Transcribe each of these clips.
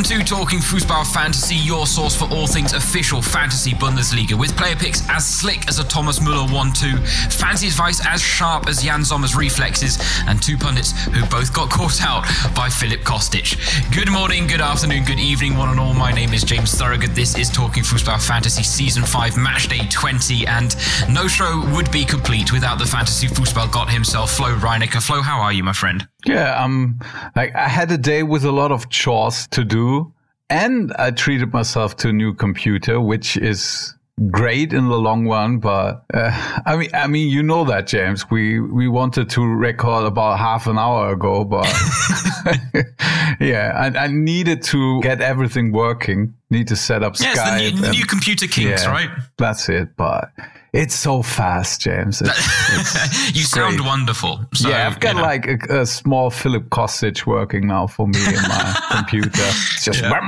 Welcome to Talking Fußball Fantasy, your source for all things official fantasy Bundesliga, with player picks as slick as a Thomas Muller 1-2, fancy advice as sharp as Yann Sommer's reflexes, and two pundits who both got caught out by Filip Kostic. Good morning, good afternoon, good evening, one and all. My name is James Thorogood. This is Talking Fußball Fantasy Season 5, Match Day 20, and no show would be complete without the fantasy Fußball god himself, Flo Reinecker. Flo, how are you, my friend? Yeah, um, like I had a day with a lot of chores to do, and I treated myself to a new computer, which is great in the long run. But uh, I mean, I mean, you know that, James. We we wanted to record about half an hour ago, but yeah, I, I, needed to get everything working. Need to set up yeah, Skype. The new, and, new computer kinks, yeah, right? That's it. But it's so fast, James. It's, it's you sound great. wonderful. So, yeah, I've got you know. like a, a, small Filip Kostic working now for me in my computer. It's just. Yeah.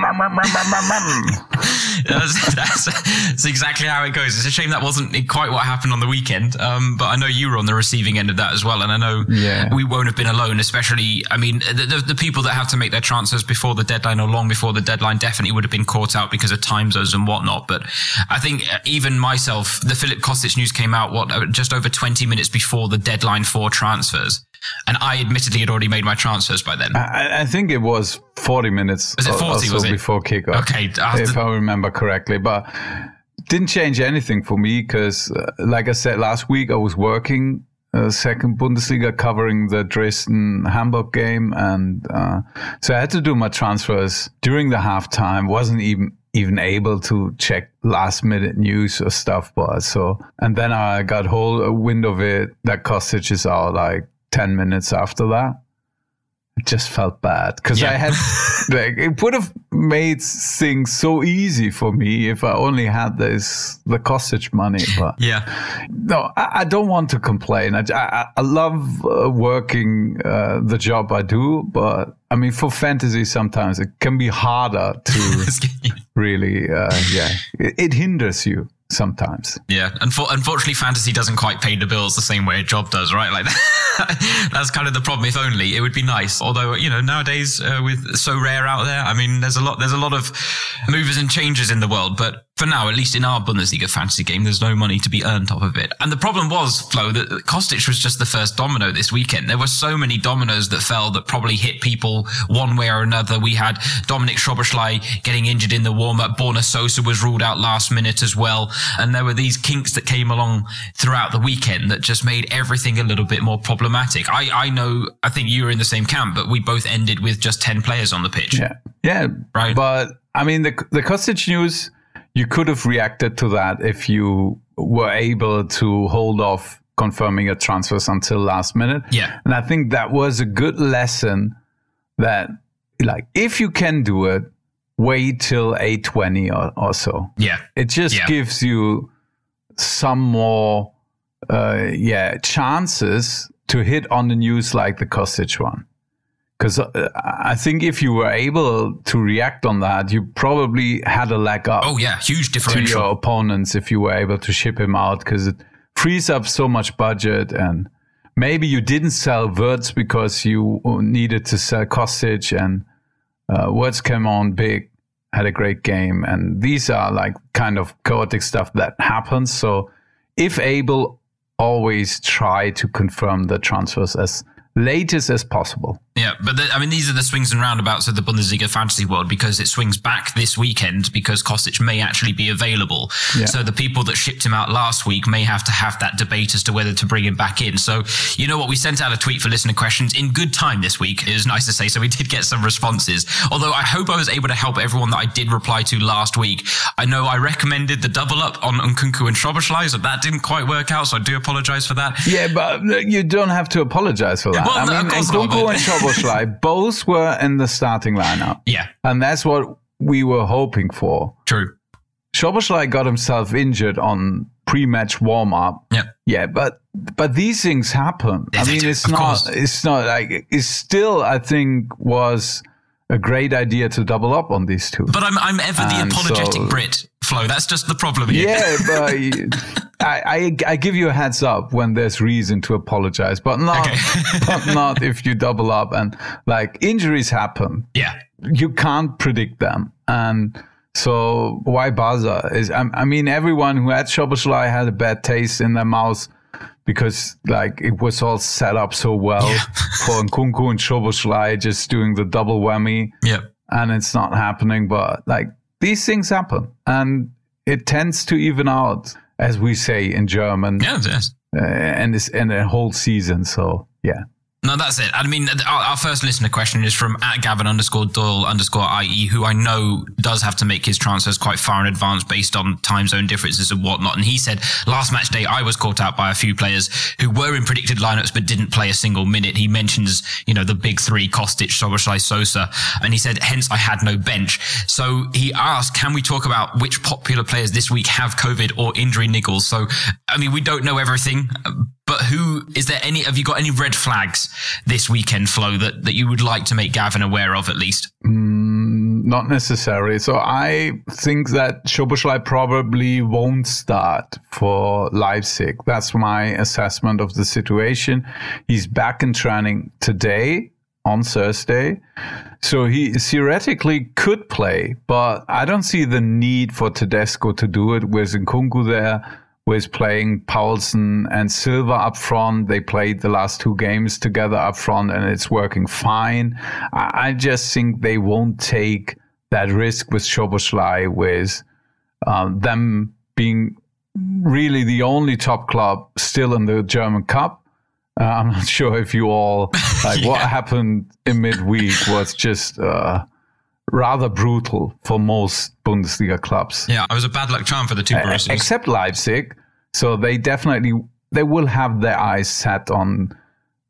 that's, that's, that's, exactly how it goes. It's a shame that wasn't quite what happened on the weekend. Um, but I know you were on the receiving end of that as well. And I know yeah. we won't have been alone, especially, I mean, the, the, the, people that have to make their transfers before the deadline or long before the deadline definitely would have been caught out because of time zones and whatnot. But I think even myself, the Filip Kostic news came out, what, just over 20 minutes before the deadline for transfers. And I admittedly had already made my transfers by then. I, I think it was 40 minutes was it 40, or so was it? before kickoff. Okay. If I remember correctly. But didn't change anything for me because, uh, like I said last week, I was working uh, second Bundesliga covering the Dresden Hamburg game. And uh, so I had to do my transfers during the halftime. Wasn't even even able to check last minute news or stuff. But so, and then I got hold whole wind of it that Kostic is out like 10 minutes after that. It just felt bad because Yeah. I had, like, it would have made things so easy for me if I only had this, the Kostic money. But Yeah. no, I, I don't want to complain. I, I, I love uh, working uh, the job I do, but I mean, for fantasy, sometimes it can be harder to really, uh, yeah, it, it hinders you sometimes. Yeah, Unfor- unfortunately, fantasy doesn't quite pay the bills the same way a job does, right? Like that's kind of the problem. If only it would be nice. Although you know nowadays uh, with Sorare out there, I mean, there's a lot, there's a lot of movers and changes in the world. But for now, at least in our Bundesliga fantasy game, there's no money to be earned off of it. And the problem was, Flo, that Kostic was just the first domino this weekend. There were so many dominoes that fell that probably hit people one way or another. We had Dominik Szoboszlai getting injured in the warm up. Borna Sosa was ruled out last minute as well. And there were these kinks that came along throughout the weekend that just made everything a little bit more problematic. I, I know, I think you were in the same camp, but we both ended with just 10 players on the pitch. Yeah, yeah, Right. But I mean, the the Kostic news, you could have reacted to that if you were able to hold off confirming your transfers until last minute. Yeah. And I think that was a good lesson that, like, if you can do it, wait till 820 or, or so. Yeah. It just Yeah. gives you some more, uh, yeah, chances to hit on the news like the Kostic one. Because uh, I think if you were able to react on that, you probably had a leg up Oh, yeah. Huge to your opponents if you were able to ship him out because it frees up so much budget and maybe you didn't sell Wirtz because you needed to sell Kostic and uh, Wirtz came on big, had a great game. And these are like kind of chaotic stuff that happens. So if able, always try to confirm the transfers as latest as possible. Yeah, but the, I mean, these are the swings and roundabouts of the Bundesliga fantasy world because it swings back this weekend because Kostic may actually be available. Yeah. So the people that shipped him out last week may have to have that debate as to whether to bring him back in. So you know what? We sent out a tweet for listener questions in good time this week. It was nice to say. So we did get some responses. Although I hope I was able to help everyone that I did reply to last week. I know I recommended the double up on Nkunku and Szoboszlai, so that didn't quite work out. So I do apologize for that. Yeah, but uh, you don't have to apologize for that. Well, I mean, Nkunku but- and Szoboszlai both were in the starting lineup. Yeah, And that's what we were hoping for. true. Szoboszlai got himself injured on pre-match warm-up. Yeah. Yeah, but but these things happen. I mean, it's not course. it's not like it still I think was a great idea to double up on these two. But I'm I'm ever the and apologetic so, Brit, Flo. That's just the problem here. Yeah, but I, I, I give you a heads up when there's reason to apologize, but not okay. but not if you double up and like injuries happen. Yeah, you can't predict them, and so why bother? Is I, I mean everyone who had Szoboszlai had a bad taste in their mouth because like it was all set up so well yeah. for Nkunku and Szoboszlai just doing the double whammy. Yeah. And it's not happening, but like these things happen and it tends to even out, as we say in German. Yeah, yes. Uh, and this and a whole season. So yeah. No, that's it. I mean, our, first listener question is from at Gavin underscore Doyle underscore IE, who I know does have to make his transfers quite far in advance based on time zone differences and whatnot. And he said, last match day, I was caught out by a few players who were in predicted lineups but didn't play a single minute. He mentions, you know, the big three, Kostic, Szoboszlai, Sosa. And he said, hence I had no bench. So he asked, can we talk about which popular players this week have COVID or injury niggles? So, I mean, we don't know everything, but who is there any? Have you got any red flags this weekend, Flo, that that you would like to make Gavin aware of at least? Mm, not necessarily. So I think that Szoboszlai probably won't start for Leipzig. That's my assessment of the situation. He's back in training today on Thursday. So he theoretically could play, but I don't see the need for Tedesco to do it with Nkunku there with playing Poulsen and Silva up front. They played the last two games together up front and it's working fine. I just think they won't take that risk with Szoboszlai with um, them being really the only top club still in the German Cup. Uh, I'm not sure if you all like yeah. what happened in midweek was just uh, rather brutal for most Bundesliga clubs. Yeah, it was a bad luck charm for the two Borussias. Uh, except Leipzig. So they definitely they will have their eyes set on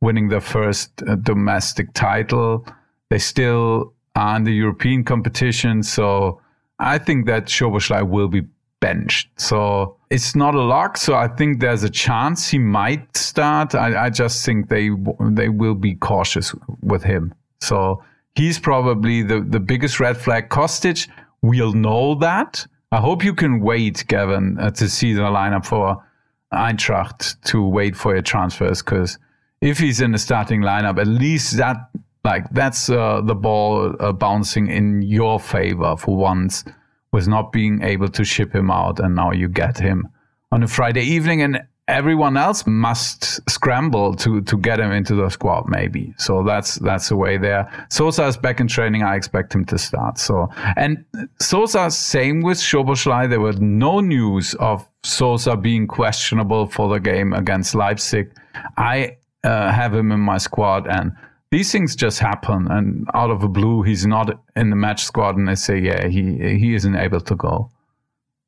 winning their first uh, domestic title. They still are in the European competition, so I think that Szoboszlai will be benched. So it's not a lock. So I think there's a chance he might start. I, I just think they they will be cautious with him. So he's probably the, the biggest red flag. Kostic, we'll know that. I hope you can wait, Gavin, uh, to see the lineup for Eintracht to wait for your transfers because if he's in the starting lineup, at least that like that's uh, the ball uh, bouncing in your favor for once with not being able to ship him out, and now you get him on a Friday evening, and everyone else must scramble to to get him into the squad maybe. So that's that's the way there sosa is back in training. I expect him to start. So and sosa same with Szoboszlai. there was no news of sosa being questionable for the game against leipzig. I uh, have him in my squad and these things just happen. And out of the blue he's not in the match squad. And they say yeah he he isn't able to go.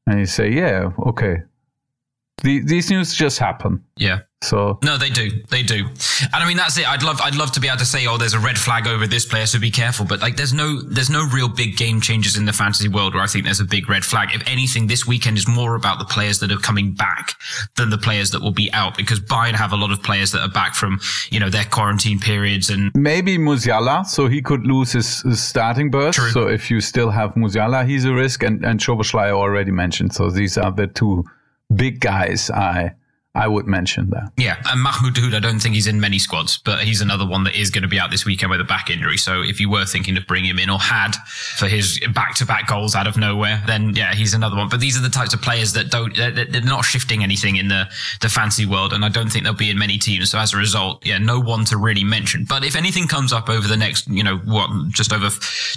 And you say yeah okay the, these news just happen. Yeah. So no, they do, they do, and I mean that's it. I'd love, I'd love to be able to say, oh, there's a red flag over this player, so be careful. But like, there's no, there's no real big game changes in the fantasy world where I think there's a big red flag. If anything, this weekend is more about the players that are coming back than the players that will be out because Bayern have a lot of players that are back from, you know, their quarantine periods and maybe Musiala, so he could lose his, his starting berth. True. So if you still have Musiala, he's a risk, and and Szoboszlai already mentioned. So these are the two big guys I I would mention that. Yeah, and Mahmoud Dahoud, I don't think he's in many squads, but he's another one that is going to be out this weekend with a back injury. So if you were thinking of bringing him in or had for his back-to-back goals out of nowhere, then yeah, he's another one. But these are the types of players that don't, they're not shifting anything in the, the fancy world. And I don't think they'll be in many teams. So as a result, yeah, no one to really mention. But if anything comes up over the next, you know, what, just over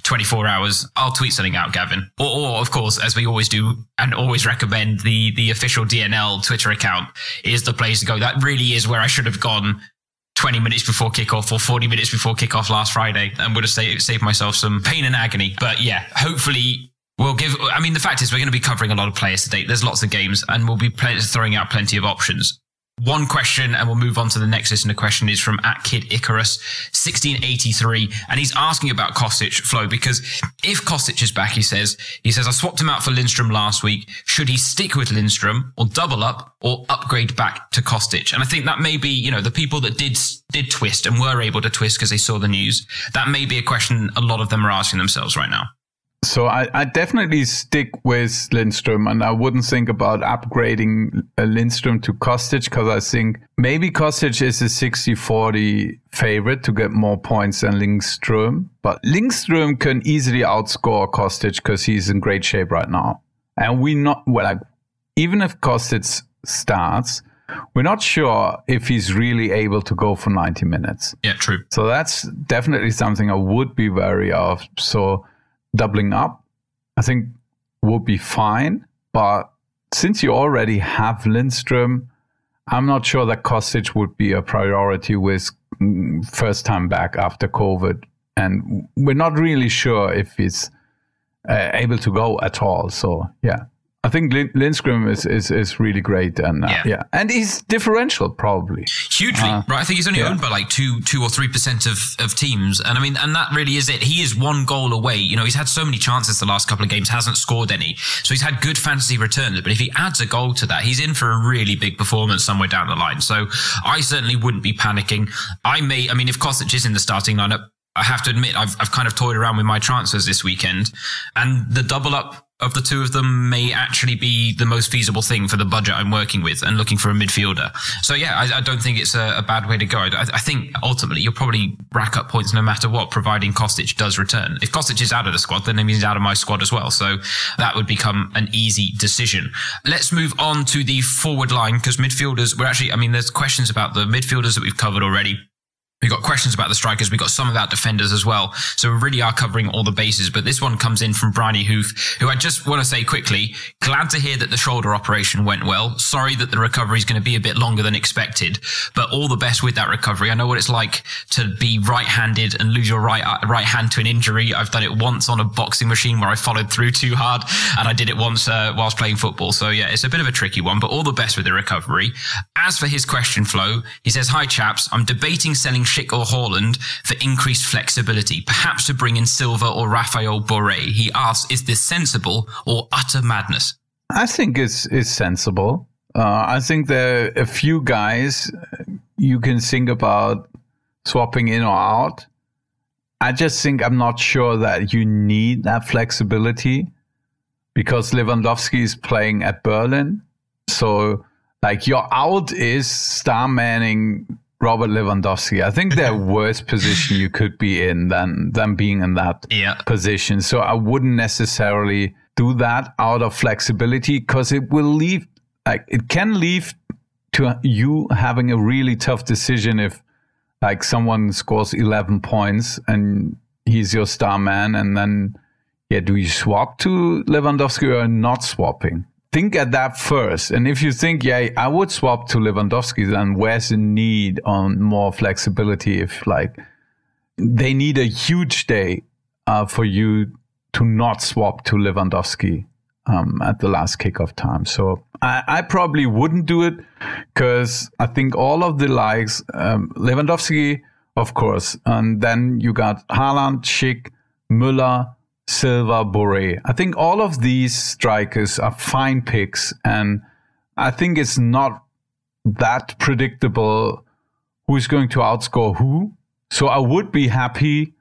24 hours, I'll tweet something out, Gavin. Or, or of course, as we always do and always recommend the, the official DNL Twitter account is the place to go. That really is where I should have gone 20 minutes before kickoff or 40 minutes before kickoff last Friday and would have saved, saved myself some pain and agony. But yeah, hopefully we'll give, I mean, the fact is we're going to be covering a lot of players today. There's lots of games and we'll be throwing out plenty of options. One question and we'll move on to the next listener question is from at Kid Icarus 1683 and he's asking about Kostic Flo because if Kostic is back he says he says I swapped him out for Lindstrom last week. Should he stick with Lindstrom or double up or upgrade back to Kostic? And I think that may be you know the people that did did twist and were able to twist because they saw the news that may be a question a lot of them are asking themselves right now so I, I, definitely stick with Lindstrom, and I wouldn't think about upgrading uh, Lindstrom to Kostic because I think maybe Kostic is a 60-40 favorite to get more points than Lindstrom. But Lindstrom can easily outscore Kostic because he's in great shape right now. And we not well, like, even if Kostic starts, we're not sure if he's really able to go for 90 minutes. Yeah, true. So that's definitely something I would be wary of. So doubling up, I think would be fine. But since you already have Lindstrom, I'm not sure that Kostic would be a priority with mm, first time back after COVID. And we're not really sure if he's uh, able to go at all. So, yeah. I think Lindstrom is, is, is really great, and uh, yeah. yeah. and he's differential probably hugely, uh, right? I think he's only yeah. owned by like two two or three percent of of teams, and I mean, and that really is it. He is one goal away. You know, he's had so many chances the last couple of games, hasn't scored any, so he's had good fantasy returns. But if he adds a goal to that, he's in for a really big performance somewhere down the line. So I certainly wouldn't be panicking. I may, I mean, if Kostic is in the starting lineup, I have to admit, I've, I've kind of toyed around with my transfers this weekend and the double up of the two of them may actually be the most feasible thing for the budget I'm working with and looking for a midfielder. So yeah, I, I don't think it's a, a, bad way to go. I, I, think ultimately you'll probably rack up points no matter what, providing Kostic does return. If Kostic is out of the squad, then he's out of my squad as well. So that would become an easy decision. Let's move on to the forward line because midfielders, we're actually, I mean, there's questions about the midfielders that we've covered already. We've got questions about the strikers. We've got some about defenders as well. So we really are covering all the bases. But this one comes in from Bryony Hoof, who I just want to say quickly, glad to hear that the shoulder operation went well. Sorry that the recovery is going to be a bit longer than expected, but all the best with that recovery. I know what it's like to be right-handed and lose your right, uh, right hand to an injury. I've done it once on a boxing machine where I followed through too hard and I did it once uh, whilst playing football. So yeah, it's a bit of a tricky one, but all the best with the recovery. As for his question Flo, he says, hi chaps, I'm debating selling Schick or Haaland for increased flexibility, perhaps to bring in Silva or Rafael Borré. He asks, is this sensible or utter madness? I think it's, it's sensible. Uh, I think there are a few guys you can think about swapping in or out. I just think I'm not sure that you need that flexibility because Lewandowski is playing at Berlin. So, like, your out is star manning Robert Lewandowski. I think the worst position you could be in than than being in that yeah. position. So I wouldn't necessarily do that out of flexibility because it will leave like it can leave to you having a really tough decision if like someone scores 11 points and he's your star man and then yeah do you swap to Lewandowski or not swapping think at that first. And if you think, yeah, I would swap to Lewandowski, then where's the need on more flexibility if like they need a huge day uh, for you to not swap to Lewandowski um, at the last kickoff time. So I, I probably wouldn't do it because I think all of the likes, um, Lewandowski, of course, and then you got Haaland, Schick, Müller, Silva, Borré. I think all of these strikers are fine picks, and I think it's not that predictable who's going to outscore who. So I would be happy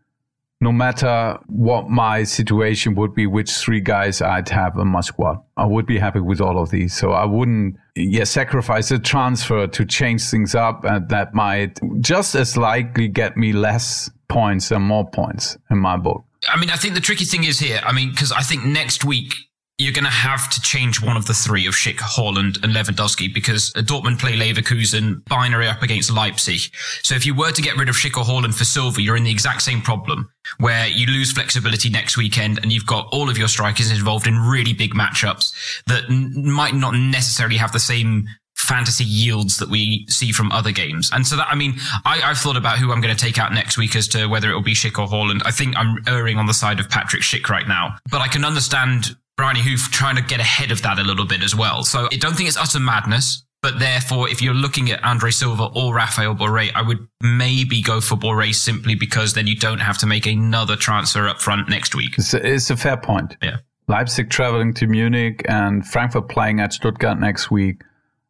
no matter what my situation would be, which three guys I'd have in my squad. I would be happy with all of these. So I wouldn't yeah, sacrifice a transfer to change things up and that might just as likely get me less points and more points in my book. I mean, I think the tricky thing is here. I mean, because I think next week you're going to have to change one of the three of Schick, Haaland, and Lewandowski because uh, Dortmund play Leverkusen binary up against Leipzig. So if you were to get rid of Schick or Haaland for Silva, you're in the exact same problem where you lose flexibility next weekend and you've got all of your strikers involved in really big matchups that n- might not necessarily have the same fantasy yields that we see from other games. And so that, I mean, I, have thought about who I'm going to take out next week as to whether it will be Schick or Haaland. I think I'm erring on the side of Patrick Schick right now, but I can understand Bryony Hoof trying to get ahead of that a little bit as well. So I don't think it's utter madness. But therefore, if you're looking at Andre Silva or Rafael Borré, I would maybe go for Borré simply because then you don't have to make another transfer up front next week. It's a, it's a fair point. Yeah. Leipzig traveling to Munich and Frankfurt playing at Stuttgart next week.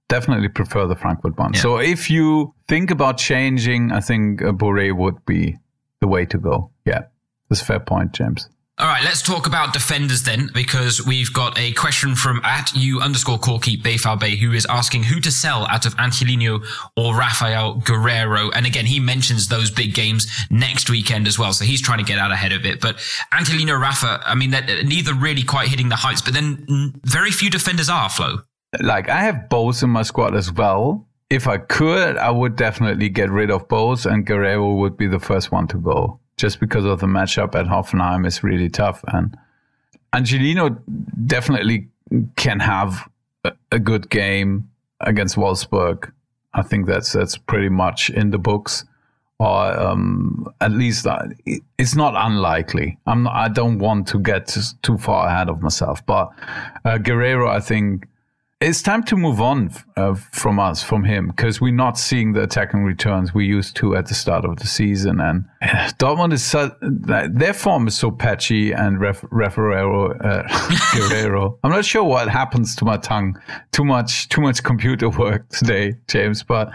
Definitely prefer the Frankfurt one. Yeah. So if you think about changing, I think uh, Borré would be the way to go. Yeah, that's a fair point, James. All right, let's talk about defenders then, because we've got a question from at you underscore Corky Bay who is asking who to sell out of Angelino or Rafael Guerreiro. And again, he mentions those big games next weekend as well. So he's trying to get out ahead of it. But Angelino, Rafa, I mean, neither really quite hitting the heights, but then very few defenders are, Flo. Like I have both in my squad as well. If I could, I would definitely get rid of both and Guerreiro would be the first one to go just because of the matchup at Hoffenheim is really tough. And Angelino definitely can have a, a good game against Wolfsburg. I think that's that's pretty much in the books, or um, at least uh, it's not unlikely. I'm not, I don't want to get too far ahead of myself, but uh, Guerreiro, I think it's time to move on uh, from us, from him, because we're not seeing the attacking returns we used to at the start of the season. And uh, Dortmund is their form is so patchy and ref, Referero, uh, Guerreiro. I'm not sure what happens to my tongue. Too much, too much computer work today, James. But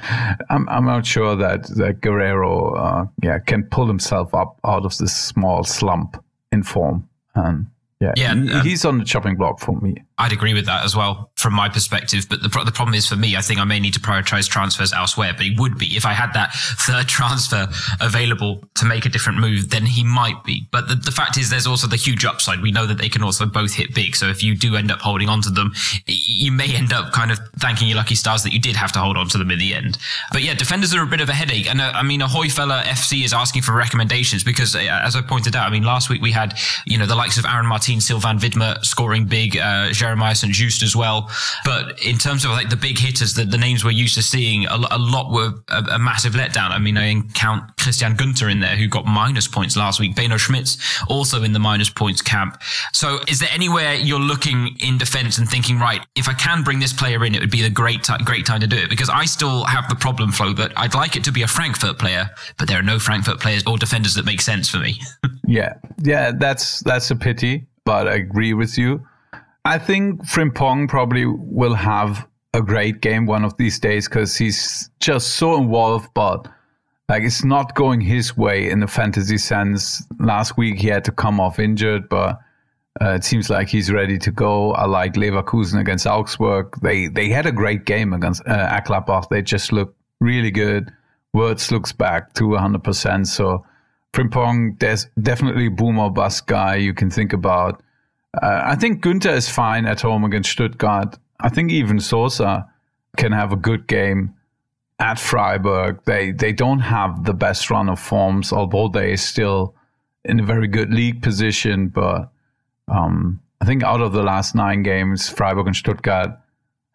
I'm, I'm not sure that that Guerreiro, uh, yeah, can pull himself up out of this small slump in form. And yeah, yeah, he, um, he's on the chopping block for me. I'd agree with that as well from my perspective. But the, the problem is for me, I think I may need to prioritize transfers elsewhere. But he would be if I had that third transfer available to make a different move, then he might be. But the, the fact is, there's also the huge upside. We know that they can also both hit big. So if you do end up holding on to them, you may end up kind of thanking your lucky stars that you did have to hold on to them in the end. But yeah, defenders are a bit of a headache. And uh, I mean, a Hoyfella FC is asking for recommendations because, uh, as I pointed out, I mean, last week we had, you know, the likes of Aaron Martin, Sylvain Widmer scoring big, uh, Jeremiah St. Juste as well. But in terms of like the big hitters, the, the names we're used to seeing, a, a lot were a, a, massive letdown. I mean, I count Christian Gunter in there, who got minus points last week. Benno Schmitz also in the minus points camp. So is there anywhere you're looking in defense and thinking, right, if I can bring this player in, it would be a great, t- great time to do it? Because I still have the problem Flo that I'd like it to be a Frankfurt player, but there are no Frankfurt players or defenders that make sense for me. yeah. Yeah. That's, that's a pity, but I agree with you. I think Frimpong probably will have a great game one of these days because he's just so involved, but like it's not going his way in the fantasy sense. Last week he had to come off injured, but uh, it seems like he's ready to go. I like Leverkusen against Augsburg. They they had a great game against uh, Gladbach. They just look really good. Wirtz looks back to 100%. So Frimpong, there's definitely boom or bust guy you can think about. Uh, I think Günter is fine at home against Stuttgart. I think even Sosa can have a good game at Freiburg. They they don't have the best run of forms, although they are still in a very good league position. But um, I think out of the last nine games, Freiburg and Stuttgart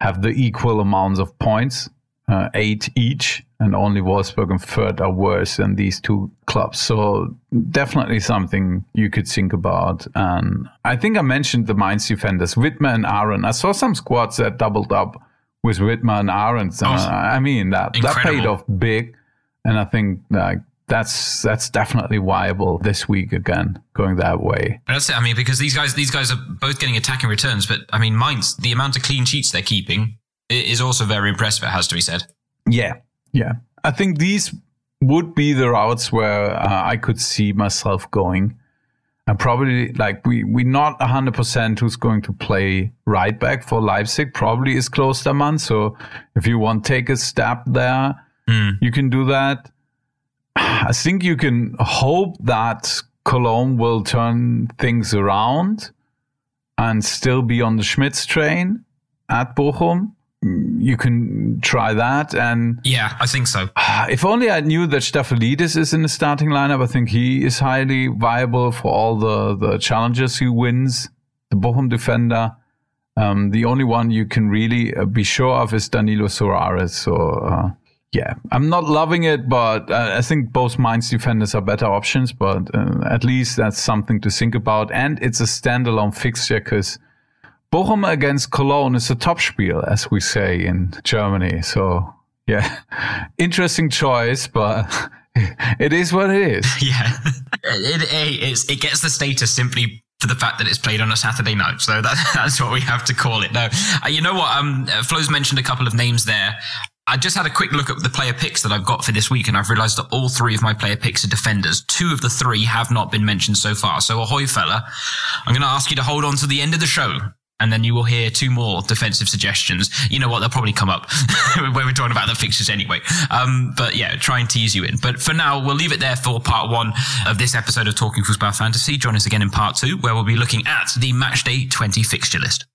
have the equal amounts of points, uh, eight each and only Wolfsburg and Fürth are worse than these two clubs. So definitely something you could think about. And I think I mentioned the Mainz defenders, Widmer and Aaron. I saw some squads that doubled up with Widmer and Aaron. So, uh, I mean, that, that paid off big. And I think like that's that's definitely viable this week again, going that way. That's it. I mean, because these guys these guys are both getting attacking returns, but I mean, Mainz, the amount of clean sheets they're keeping is also very impressive. It has to be said. Yeah, yeah, I think these would be the routes where uh, I could see myself going. And probably like we we not hundred percent who's going to play right back for Leipzig. Probably is Klostermann. So if you want take a step there, mm. you can do that. I think you can hope that Cologne will turn things around and still be on the Schmitz train at Bochum you can try that. And yeah, I think so. If only I knew that Stafylidis is in the starting lineup. I think he is highly viable for all the, the challenges he wins. The Bochum defender. Um, the only one you can really uh, be sure of is Danilo Soares. So, uh, yeah, I'm not loving it, but uh, I think both Mainz defenders are better options. But uh, at least that's something to think about. And it's a standalone fixture because Bochum against Cologne is a Topspiel, as we say in Germany. So, yeah, interesting choice, but it is what it is. Yeah, it, it, it gets the status simply for the fact that it's played on a Saturday night. So that, that's what we have to call it. No, uh, you know what? Um, Flo's mentioned a couple of names there. I just had a quick look at the player picks that I've got for this week, and I've realised that all three of my player picks are defenders. Two of the three have not been mentioned so far. So, ahoy, fella! I'm going to ask you to hold on to the end of the show and then you will hear two more defensive suggestions. You know what? They'll probably come up when we're talking about the fixtures anyway. Um, but yeah, try and tease you in. But for now, we'll leave it there for part one of this episode of Talking Football Fantasy. Join us again in part two, where we'll be looking at the Matchday 20 fixture list.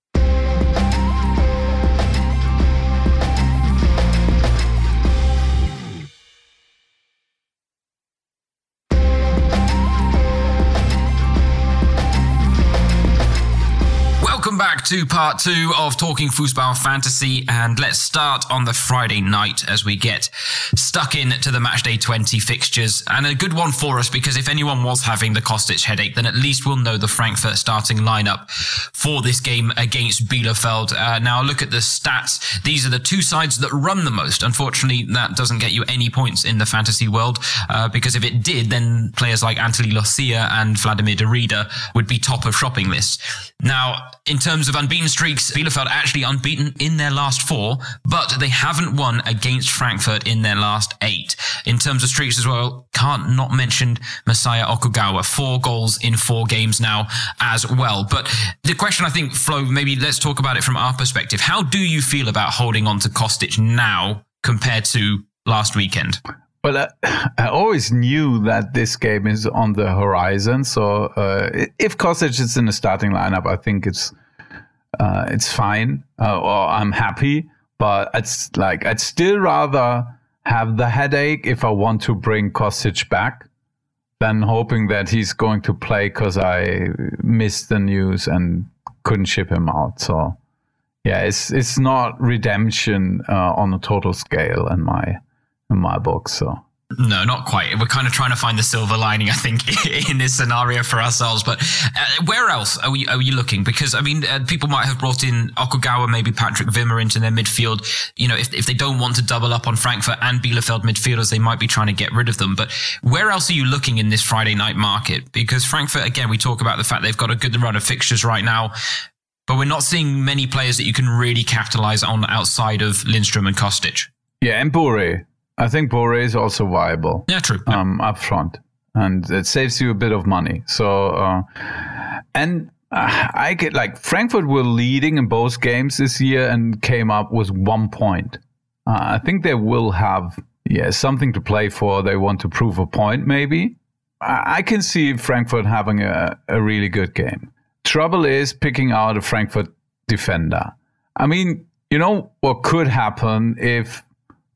Back to part two of Talking Football Fantasy, and let's start on the Friday night as we get stuck in to the Matchday 20 fixtures. And a good one for us because if anyone was having the Kostic headache, then at least we'll know the Frankfurt starting lineup for this game against Bielefeld. Uh, now, look at the stats. These are the two sides that run the most. Unfortunately, that doesn't get you any points in the fantasy world uh, because if it did, then players like Anthony Losilla and Vladimir Darida would be top of shopping lists. Now, in terms terms of unbeaten streaks, Bielefeld actually unbeaten in their last four, but they haven't won against Frankfurt in their last eight. In terms of streaks as well, can't not mention Masaya Okugawa. Four goals in four games now as well. But the question I think, Flo, maybe let's talk about it from our perspective. How do you feel about holding on to Kostic now compared to last weekend? Well, I, I, always knew that this game is on the horizon. So uh, if Kostic is in the starting lineup, I think it's uh, it's fine uh, or I'm happy. But it's like I'd still rather have the headache if I want to bring Kostic back than hoping that he's going to play because I missed the news and couldn't ship him out. So yeah, it's it's not redemption uh, on a total scale in my in my book. So no, not quite. We're kind of trying to find the silver lining, I think, in this scenario for ourselves. But uh, where else are we are you looking? Because I mean, uh, people might have brought in Okugawa, maybe Patrick Wimmer into their midfield. You know, if if they don't want to double up on Frankfurt and Bielefeld midfielders, they might be trying to get rid of them. But where else are you looking in this Friday night market? Because Frankfurt, again, we talk about the fact they've got a good run of fixtures right now. But we're not seeing many players that you can really capitalize on outside of Lindstrom and Kostic. Yeah, and Borré. I think Borré is also viable. Yeah, true. Yeah. Um, up front, and it saves you a bit of money. So, uh, and uh, I get like Frankfurt were leading in both games this year and came up with one point. Uh, I think they will have yeah something to play for. They want to prove a point, maybe. I, I can see Frankfurt having a, a really good game. Trouble is picking out a Frankfurt defender. I mean, you know what could happen if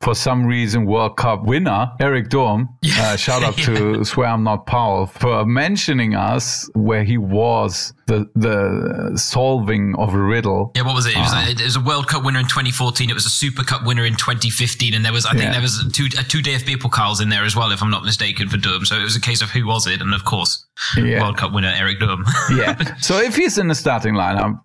for some reason World Cup winner Erik. Yeah. Uh, shout out yeah. to Swear I'm Not Paul for mentioning us where he was the the solving of a riddle. Yeah, what was it? It was, uh, a, it was, a, World Cup winner in 2014. It was a Super Cup winner in 2015, and there was I think yeah. there was two a two DFB Pokals in there as well, if I'm not mistaken, for Durm. So it was a case of who was it, and of course. World Cup winner Erik Durm. yeah. So if he's in the starting lineup,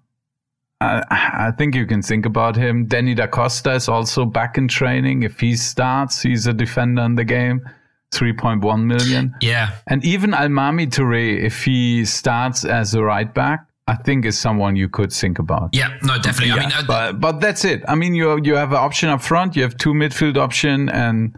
I, I think you can think about him. Danny Da Costa is also back in training. If he starts, he's a defender in the game. 3.1 million. Yeah. And even Almamy Touré, if he starts as a right back, I think is someone you could think about. Yeah, no, definitely. Yeah, I mean, uh, but but that's it. I mean, you you have an option up front. You have two midfield option, and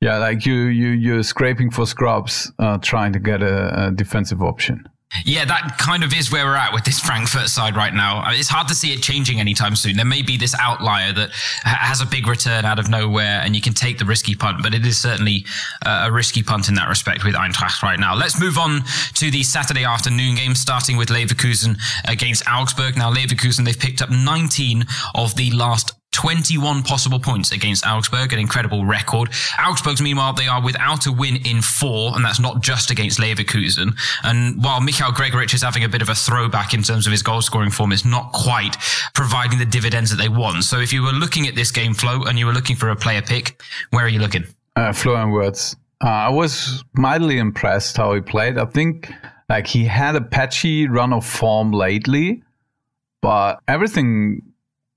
yeah, like you you you're scraping for scrubs, uh, trying to get a, a defensive option. Yeah, that kind of is where we're at with this Frankfurt side right now. It's hard to see it changing anytime soon. There may be this outlier that has a big return out of nowhere and you can take the risky punt, but it is certainly uh, a risky punt in that respect with Eintracht right now. Let's move on to the Saturday afternoon game, starting with Leverkusen against Augsburg. Now, Leverkusen, they've picked up 19 of the last 21 possible points against Augsburg, an incredible record. Augsburg's, meanwhile, they are without a win in four, and that's not just against Leverkusen. And while Michael Gregoritsch is having a bit of a throwback in terms of his goal scoring form, it's not quite providing the dividends that they want. So if you were looking at this game Flo and you were looking for a player pick, where are you looking? Uh, Florian Wirtz. Uh, I was mildly impressed how he played. I think like he had a patchy run of form lately but everything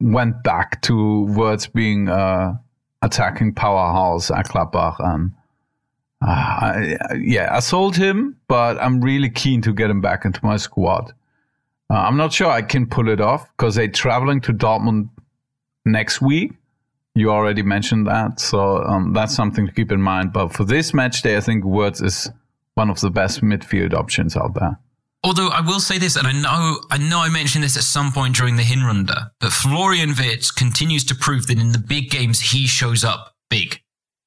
went back to Wirtz being a attacking powerhouse at Gladbach. And uh, I, yeah, I sold him, but I'm really keen to get him back into my squad. Uh, I'm not sure I can pull it off because they're traveling to Dortmund next week. You already mentioned that, so um, that's something to keep in mind. But for this match day, I think Wirtz is one of the best midfield options out there. Although I will say this, and I know I know I mentioned this at some point during the Hinrunde, but Florian Wirtz continues to prove that in the big games he shows up big.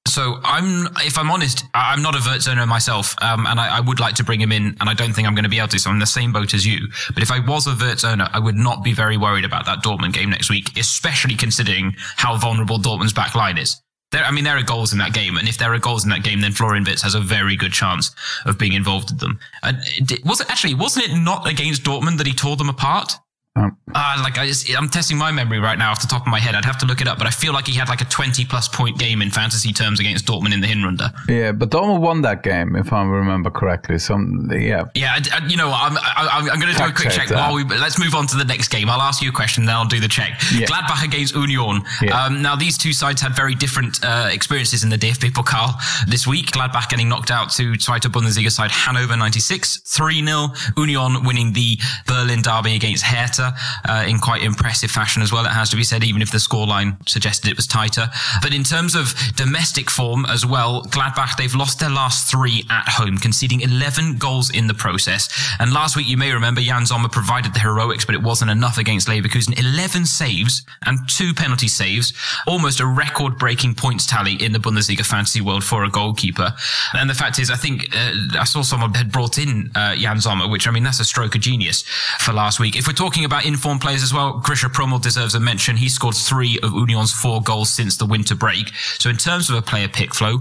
So I'm, if I'm honest, I'm not a Wirtz owner myself, um, and I, I, would like to bring him in, and I don't think I'm going to be able to. So I'm in the same boat as you. But if I was a Wirtz owner, I would not be very worried about that Dortmund game next week, especially considering how vulnerable Dortmund's back line is. There, I mean, there are goals in that game, and if there are goals in that game, then Florian Wirtz has a very good chance of being involved in them. And was it actually wasn't it not against Dortmund that he tore them apart? Um, uh, like I just, I'm testing my memory right now off the top of my head. I'd have to look it up, but I feel like he had like a 20 plus point game in fantasy terms against Dortmund in the Hinrunde. Yeah, but Dortmund won that game if I remember correctly. So yeah, yeah. You know, I'm I'm, I'm going to do a quick check. check while we let's move on to the next game. I'll ask you a question, then I'll do the check. Yeah. Gladbach against Union. Yeah. Um, now these two sides had very different uh, experiences in the DFB Pokal this week. Gladbach getting knocked out to Zweite Bundesliga side Hanover 96 3 0. Union winning the Berlin derby against Hertha uh, in quite impressive fashion as well. It has to be said, even if the scoreline suggested it was tighter. But in terms of domestic form as well, Gladbach, they've lost their last three at home, conceding 11 goals in the process. And last week, you may remember, Yann Sommer provided the heroics, but it wasn't enough against Leverkusen. 11 saves and two penalty saves, almost a record breaking points tally in the Bundesliga fantasy world for a goalkeeper. And the fact is, I think uh, I saw someone had brought in uh, Yann Sommer, which I mean, that's a stroke of genius for last week. If we're talking about informed players as well, Grischa Prömel deserves a mention. He scored three of Union's four goals since the winter break. So in terms of a player pick Flo,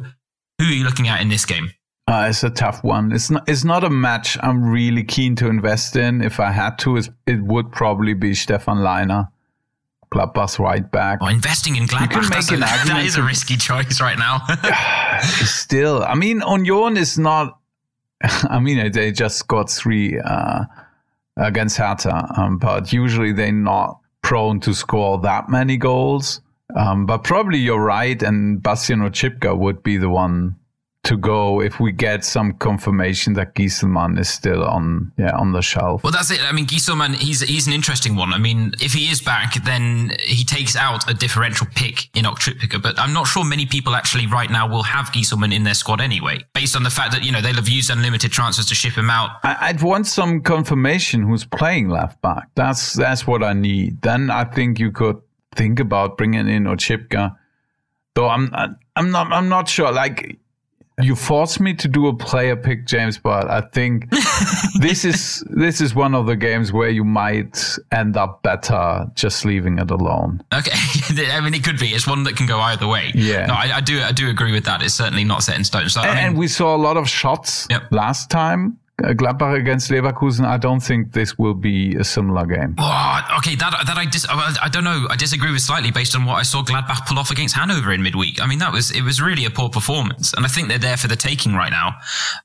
who are you looking at in this game? Uh, it's a tough one. It's not. It's not a match I'm really keen to invest in. If I had to, it would probably be Stefan Lainer, Gladbach's right back. Oh, investing in Gladbach, that's a, that is a risky choice right now. Still, I mean, Union is not. I mean, they just got three uh, against Hertha, um, but usually they're not prone to score that many goals. Um, but probably you're right, and Bastian Oczipka would be the one to go if we get some confirmation that Gieselmann is still on yeah on the shelf. Well, that's it. I mean, Gieselmann he's he's an interesting one. I mean, if he is back, then he takes out a differential pick in Oczipka, but I'm not sure many people actually right now will have Gieselmann in their squad anyway, based on the fact that you know they'll have used unlimited transfers to ship him out. I, would want some confirmation who's playing left back. That's that's what I need. Then I think you could think about bringing in Oczipka. Though I'm I'm not I'm not sure. Like you forced me to do a player pick, James, but I think this is this is one of the games where you might end up better just leaving it alone. Okay, I mean it could be. It's one that can go either way. Yeah, no, I, I do I do agree with that. It's certainly not set in stone. So and, I mean, and we saw a lot of shots yep. last time Gladbach against Leverkusen, I don't think this will be a similar game. Oh, okay, that that I dis- I don't know. I disagree with slightly based on what I saw Gladbach pull off against Hanover in midweek. I mean, that was it was really a poor performance, and I think they're there for the taking right now.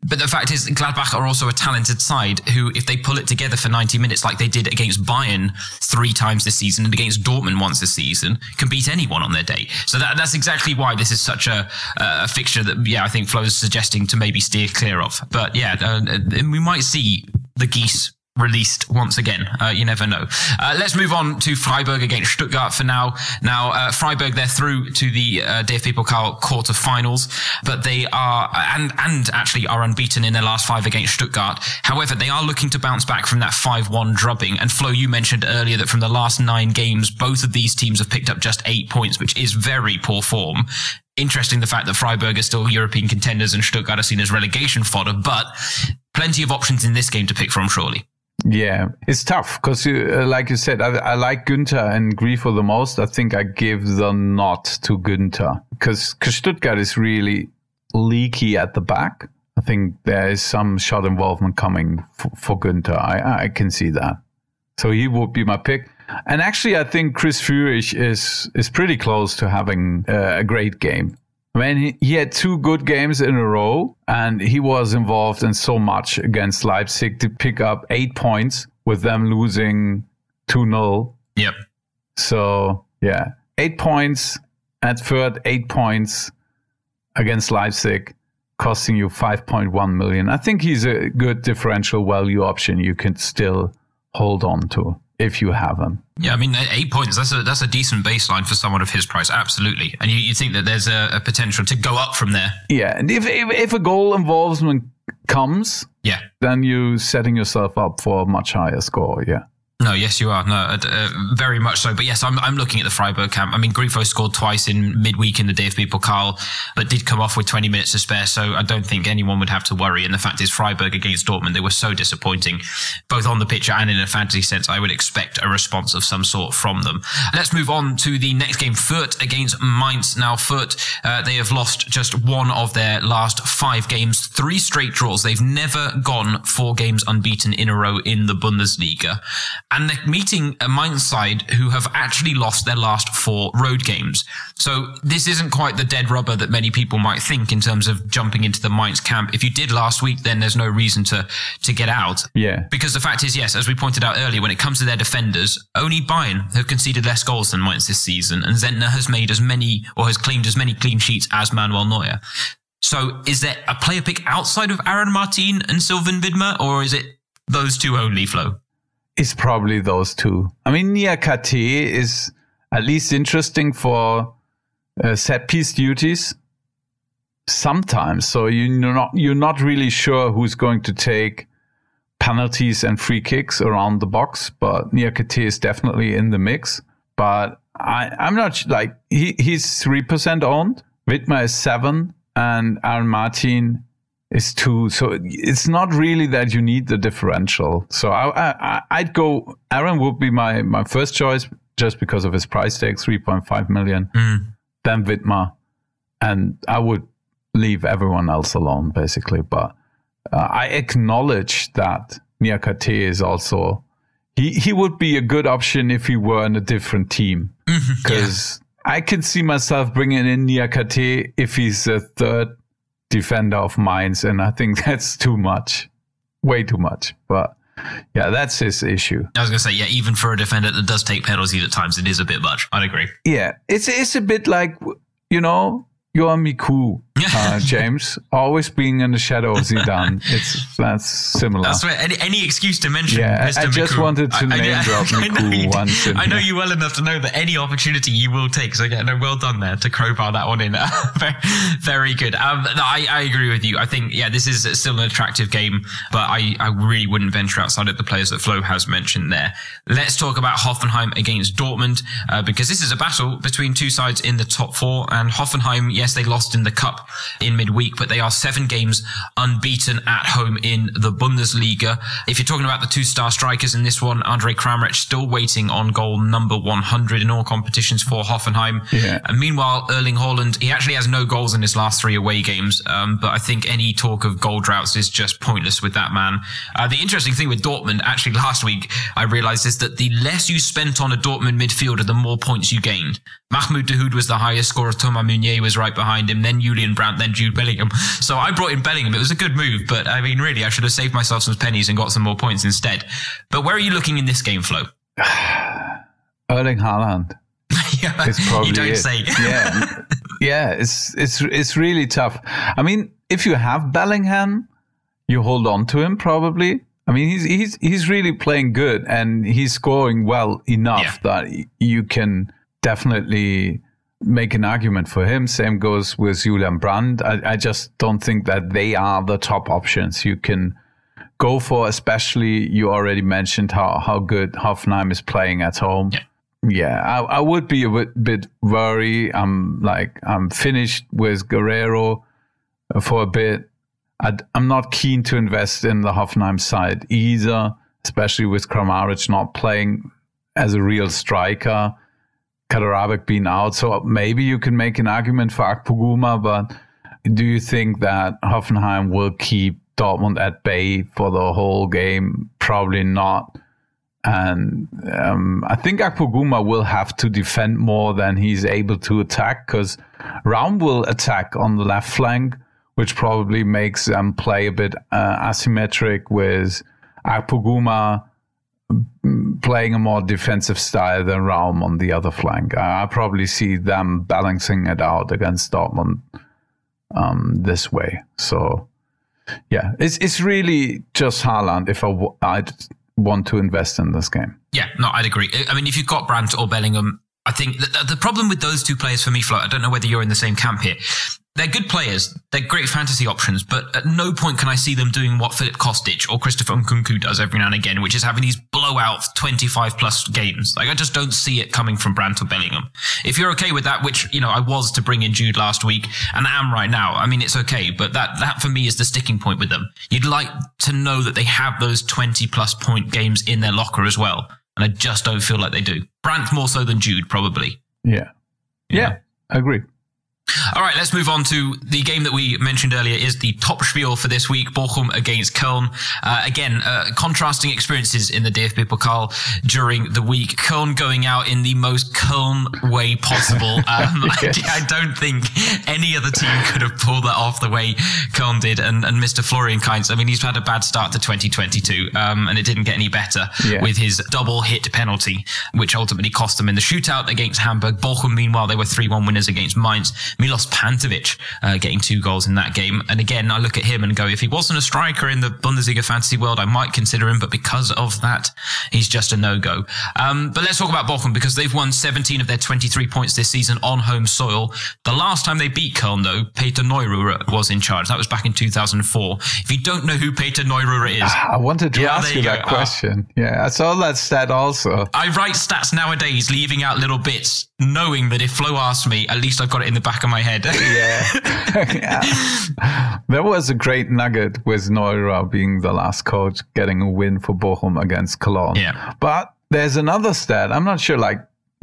But the fact is, Gladbach are also a talented side who, if they pull it together for 90 minutes like they did against Bayern three times this season and against Dortmund once this season, can beat anyone on their day. So that, that's exactly why this is such a, a fixture that yeah, I think Flo is suggesting to maybe steer clear of. But yeah. Uh, we might see the geese released once again. Uh, you never know. Uh, let's move on to Freiburg against Stuttgart for now. Now, uh, Freiburg, they're through to the uh, DFB Pokal quarterfinals, but they are, and, and actually are unbeaten in their last five against Stuttgart. However, they are looking to bounce back from that 5-1 drubbing. And Flo, you mentioned earlier that from the last nine games, both of these teams have picked up just eight points, which is very poor form interesting the fact that Freiburg are still European contenders and Stuttgart are seen as relegation fodder, but plenty of options in this game to pick from, surely. Yeah, it's tough because, uh, like you said, I, I, like Günter and Grifo the most. I think I give the nod to Günter because Stuttgart is really leaky at the back. I think there is some shot involvement coming for, for Günter. I, I can see that. So he would be my pick. And actually, I think Chris Führich is is pretty close to having uh, a great game. I mean, he, he had two good games in a row, and he was involved in so much against Leipzig to pick up eight points with them losing 2 0. Yep. So, yeah, eight points at third, eight points against Leipzig, costing you 5.1 million. I think he's a good differential value option you can still hold on to if you have him. Yeah, I mean, eight points, that's a, that's a decent baseline for someone of his price. Absolutely. And you, you think that there's a, a, potential to go up from there. Yeah. And if, if, if a goal involvement comes, yeah, then you're setting yourself up for a much higher score. Yeah. No, yes, you are. No, uh, uh, very much so. But yes, I'm, I'm looking at the Freiburg camp. I mean, Grifo scored twice in midweek in the DFB Pokal, but did come off with 20 minutes to spare. So I don't think anyone would have to worry. And the fact is, Freiburg against Dortmund, they were so disappointing, both on the pitch and in a fantasy sense. I would expect a response of some sort from them. Let's move on to the next game, Fürth against Mainz. Now, Fürth, uh, they have lost just one of their last five games, three straight draws. They've never gone four games unbeaten in a row in the Bundesliga and they're meeting a Mainz side who have actually lost their last four road games. So this isn't quite the dead rubber that many people might think in terms of jumping into the Mainz camp. If you did last week, then there's no reason to to get out. Yeah. Because the fact is, yes, as we pointed out earlier, when it comes to their defenders, only Bayern have conceded less goals than Mainz this season, and Zentner has made as many or has claimed as many clean sheets as Manuel Neuer. So is there a player pick outside of Aaron Martin and Sylvain Widmer, or is it those two only, Flo? Is probably those two. I mean, Niakhaté is at least interesting for uh, set piece duties sometimes. So you're not you're not really sure who's going to take penalties and free kicks around the box, but Niakhaté is definitely in the mix. But I, I'm not like he, he's three percent owned. Widmer is seven, and Aaron Martin is two. So it's not really that you need the differential. So I, I would go. Aaron would be my my first choice just because of his price tag, three point five million. Mm. Then Widmer, and I would leave everyone else alone basically. But uh, I acknowledge that Niakhaté is also. He, he would be a good option if he were in a different team because mm-hmm. yeah. I could see myself bringing in Niakhaté if he's a third defender of Mainz, and I think that's too much, way too much. But yeah, that's his issue. I was gonna say, yeah, even for a defender that does take penalties at times, it is a bit much. I'd agree. Yeah, it's it's a bit like you know Johan Micoud, uh, James, always being in the shadow of Zidane. It's that's similar. That's right. Any, any excuse to mention. Yeah, Mr. I just wanted to I, name I, drop I, Micoud once. I know you well enough to know that any opportunity you will take. So yeah, no, well done there to crowbar that one in. very, very good. Um, I, I agree with you. I think yeah, this is still an attractive game, but I, I really wouldn't venture outside of the players that Flo has mentioned there. Let's talk about Hoffenheim against Dortmund uh, because this is a battle between two sides in the top four, and Hoffenheim yes, they lost in the cup in midweek, but they are seven games unbeaten at home in the Bundesliga. If you're talking about the two star strikers in this one, Andre Kramaric still waiting on goal number 100 in all competitions for Hoffenheim. Yeah. And meanwhile, Erling Haaland, he actually has no goals in his last three away games. Um, but I think any talk of goal droughts is just pointless with that man. Uh, the interesting thing with Dortmund, actually last week, I realized is that the less you spent on a Dortmund midfielder, the more points you gained. Mahmoud Dahoud was the highest scorer. Thomas Meunier was right behind him. Then Julian Brandt, then Jude Bellingham. So I brought in Bellingham. It was a good move, but I mean, really, I should have saved myself some pennies and got some more points instead. But where are you looking in this game, Flo? Erling Haaland. yeah, it's probably you don't it. say. yeah, yeah, it's it's it's really tough. I mean, if you have Bellingham, you hold on to him probably. I mean, he's he's he's really playing good and he's scoring well enough yeah. that you can definitely make an argument for him. Same goes with Julian Brandt. I, I just don't think that they are the top options you can go for, especially you already mentioned how, how good Hoffenheim is playing at home. Yeah. Yeah, I, I would be a bit, bit worried. I'm like, I'm finished with Guerreiro for a bit. i am not keen to invest in the Hoffenheim side either, especially with Kramaric not playing as a real striker. Kaderabek being out. So maybe you can make an argument for Akpoguma, but do you think that Hoffenheim will keep Dortmund at bay for the whole game? Probably not. And um, I think Akpoguma will have to defend more than he's able to attack because Raum will attack on the left flank, which probably makes them play a bit uh, asymmetric with Akpoguma playing a more defensive style than Raum on the other flank. I, I probably see them balancing it out against Dortmund um, this way. So, yeah, it's it's really just Haaland if I w- I'd want to invest in this game. Yeah, no, I'd agree. I mean, if you've got Brandt or Bellingham, I think the, the problem with those two players for me, Flo, I don't know whether you're in the same camp here. They're good players. They're great fantasy options, but at no point can I see them doing what Filip Kostic or Christopher Nkunku does every now and again, which is having these blowout 25 plus games. Like I just don't see it coming from Brandt or Bellingham. If you're okay with that, which, you know, I was to bring in Jude last week and am right now, I mean, it's okay, but that, that for me is the sticking point with them. You'd like to know that they have those 20 plus point games in their locker as well. And I just don't feel like they do. Brandt more so than Jude, probably. Yeah. Yeah, yeah. agree. All right, let's move on to the game that we mentioned earlier is the top spiel for this week, Bochum against Köln. Uh, again, uh, contrasting experiences in the DFB Pokal during the week. Köln going out in the most Köln way possible. Um, yes. I, I, don't think any other team could have pulled that off the way Köln did. And, and Mr. Florian Kainz, I mean, he's had a bad start to 2022, um, and it didn't get any better yeah. with his double hit penalty, which ultimately cost them in the shootout against Hamburg. Bochum, meanwhile, they were 3-1 winners against Mainz. Milos Pantovic uh, getting two goals in that game. And again, I look at him and go, if he wasn't a striker in the Bundesliga fantasy world, I might consider him. But because of that, he's just a no-go. Um, but let's talk about Bochum because they've won 17 of their 23 points this season on home soil. The last time they beat Köln, though, Peter Neururer was in charge. That was back in 2004. If you don't know who Peter Neururer is, I wanted to yeah, ask you, you that question. Uh, yeah, I saw that stat also. I write stats nowadays, leaving out little bits, knowing that if Flo asks me, at least I've got it in the back of my head. yeah. yeah. There was a great nugget with Neururer being the last coach getting a win for Bochum against Cologne. Yeah. But there's another stat. I'm not sure. Like,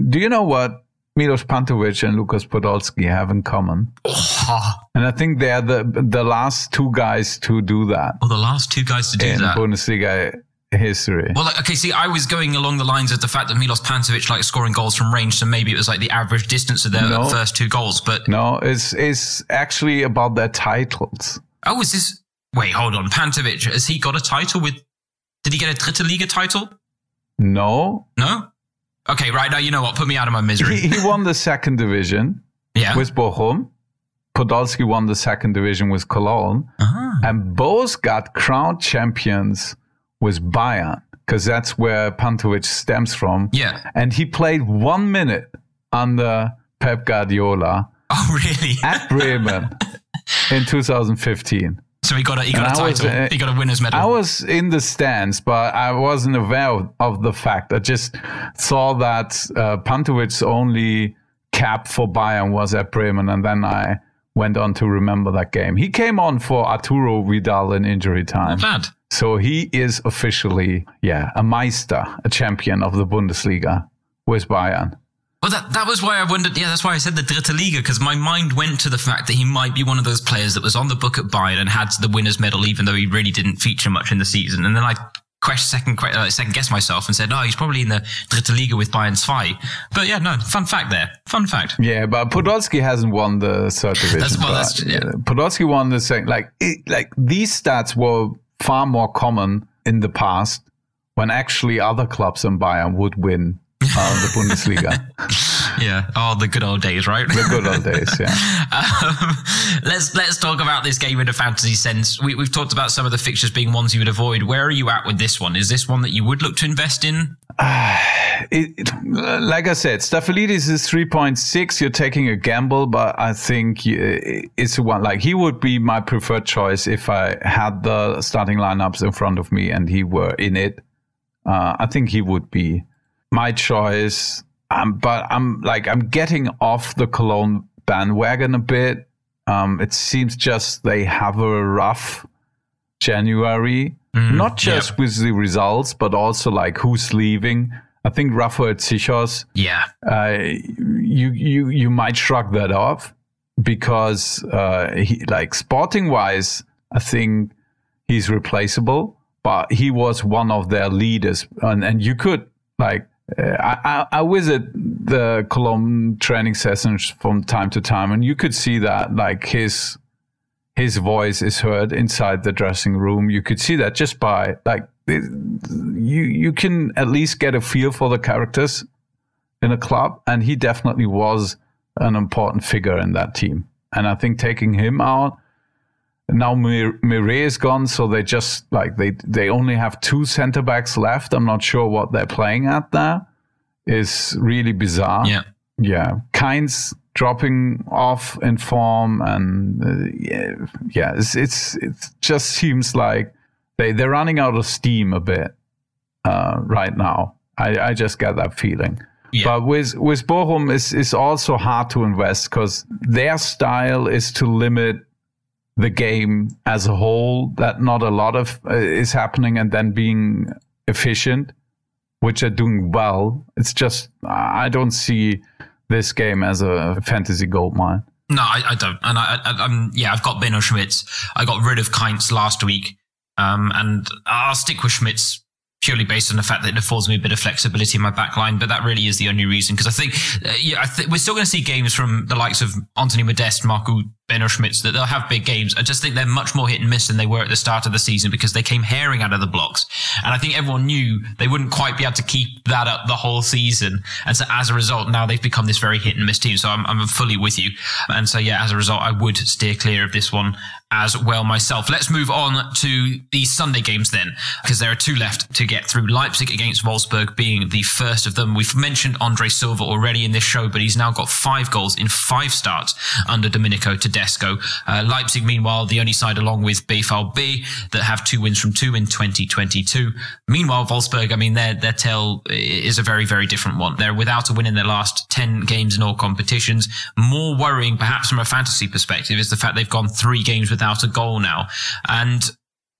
do you know what Milos Pantovic and Lukas Podolski have in common? Oh. And I think they're the the last two guys to do that. Oh, the last two guys to do in that. Bundesliga history. Well, like, okay, see, I was going along the lines of the fact that Milos Pantovic likes scoring goals from range, so maybe it was like the average distance of their no, first two goals. But no, it's it's actually about their titles. Oh, is this? Wait, hold on. Pantovic has he got a title with? Did he get a Dritte Liga title? No. No. Okay, right now you know what? Put me out of my misery. He, he won the second division. yeah. With Bochum. Podolski won the second division with Cologne, uh-huh. and both got crowned champions was Bayern because that's where Pantovic stems from. Yeah. And he played one minute under Pep Guardiola. Oh, really? at Bremen in 2015. So he got a he got and a title. Was, uh, he got a winner's medal. I was in the stands, but I wasn't aware of, of the fact. I just saw that uh, Pantovic's only cap for Bayern was at Bremen, and then I went on to remember that game. He came on for Arturo Vidal in injury time. Not bad. So he is officially, yeah, a Meister, a champion of the Bundesliga with Bayern. Well, that, that was why I wondered. Yeah, that's why I said the Dritte Liga, because my mind went to the fact that he might be one of those players that was on the book at Bayern and had the winner's medal, even though he really didn't feature much in the season. And then I question, second, uh, second guess myself and said, oh, he's probably in the Dritte Liga with Bayern 2. But yeah, no, fun fact there. Fun fact. Yeah, but Podolski hasn't won the third division. That's, well, that's, yeah. Podolski won the second. Like, it, like these stats were far more common in the past when actually other clubs in Bayern would win uh, the Bundesliga. yeah, oh, the good old days, right? The good old days, yeah. um, let's let's talk about this game in a fantasy sense. We, have talked about some of the fixtures being ones you would avoid. Where are you at with this one? Is this one that you would look to invest in? Uh, it, it, like I said, Stafylidis is three point six. You're taking a gamble, but I think it's one. Like he would be my preferred choice if I had the starting lineups in front of me and he were in it. Uh, I think he would be my choice. Um, but I'm like I'm getting off the Cologne bandwagon a bit. Um, it seems just they have a rough January, mm, not just yep. with the results, but also like who's leaving. I think Rafael Czichos. yeah, uh, you you you might shrug that off because uh, he like sporting wise, I think he's replaceable. But he was one of their leaders, and and you could like uh, I, I, visit the Cologne training sessions from time to time, and you could see that like his his voice is heard inside the dressing room. You could see that just by like you you can at least get a feel for the characters in a club, and he definitely was an important figure in that team. And I think taking him out now Meré is gone, so they just like they they only have two center backs left. I'm not sure what they're playing at there. Is really bizarre. Yeah, yeah. Kainz dropping off in form, and uh, yeah, yeah, it's it's it just seems like they they're running out of steam a bit uh, right now. I I just get that feeling. Yeah. But with with Bochum, it's, it's also hard to invest because their style is to limit the game as a whole that not a lot of uh, is happening and then being efficient which are doing well. It's just i don't see this game as a fantasy gold mine. No i, I don't. And i, am yeah i've got benno schmitz i got rid of Kainz last week. Um, and i'll stick with schmitz purely based on the fact that it affords me a bit of flexibility in my backline. But that really is the only reason because I think, uh, yeah, I we're still going to see games from the likes of Anthony Modeste, Marco Benno that they'll have big games. I just think they're much more hit and miss than they were at the start of the season because they came herring out of the blocks. And I think everyone knew they wouldn't quite be able to keep that up the whole season. And so as a result, now they've become this very hit and miss team. So I'm, I'm fully with you. And so, yeah, as a result, I would steer clear of this one as well myself. Let's move on to the Sunday games then, because there are two left to get through. Leipzig against Wolfsburg being the first of them. We've mentioned Andre Silva already in this show, but he's now got five goals in five starts under Domenico Tedesco. Uh, Leipzig, meanwhile, the only side along with B that have two wins from two in 2022. Meanwhile, Wolfsburg, I mean, their, their tale is a very, very different one. They're without a win in their last 10 games in all competitions. More worrying, perhaps from a fantasy perspective, is the fact they've gone three games without a goal now. And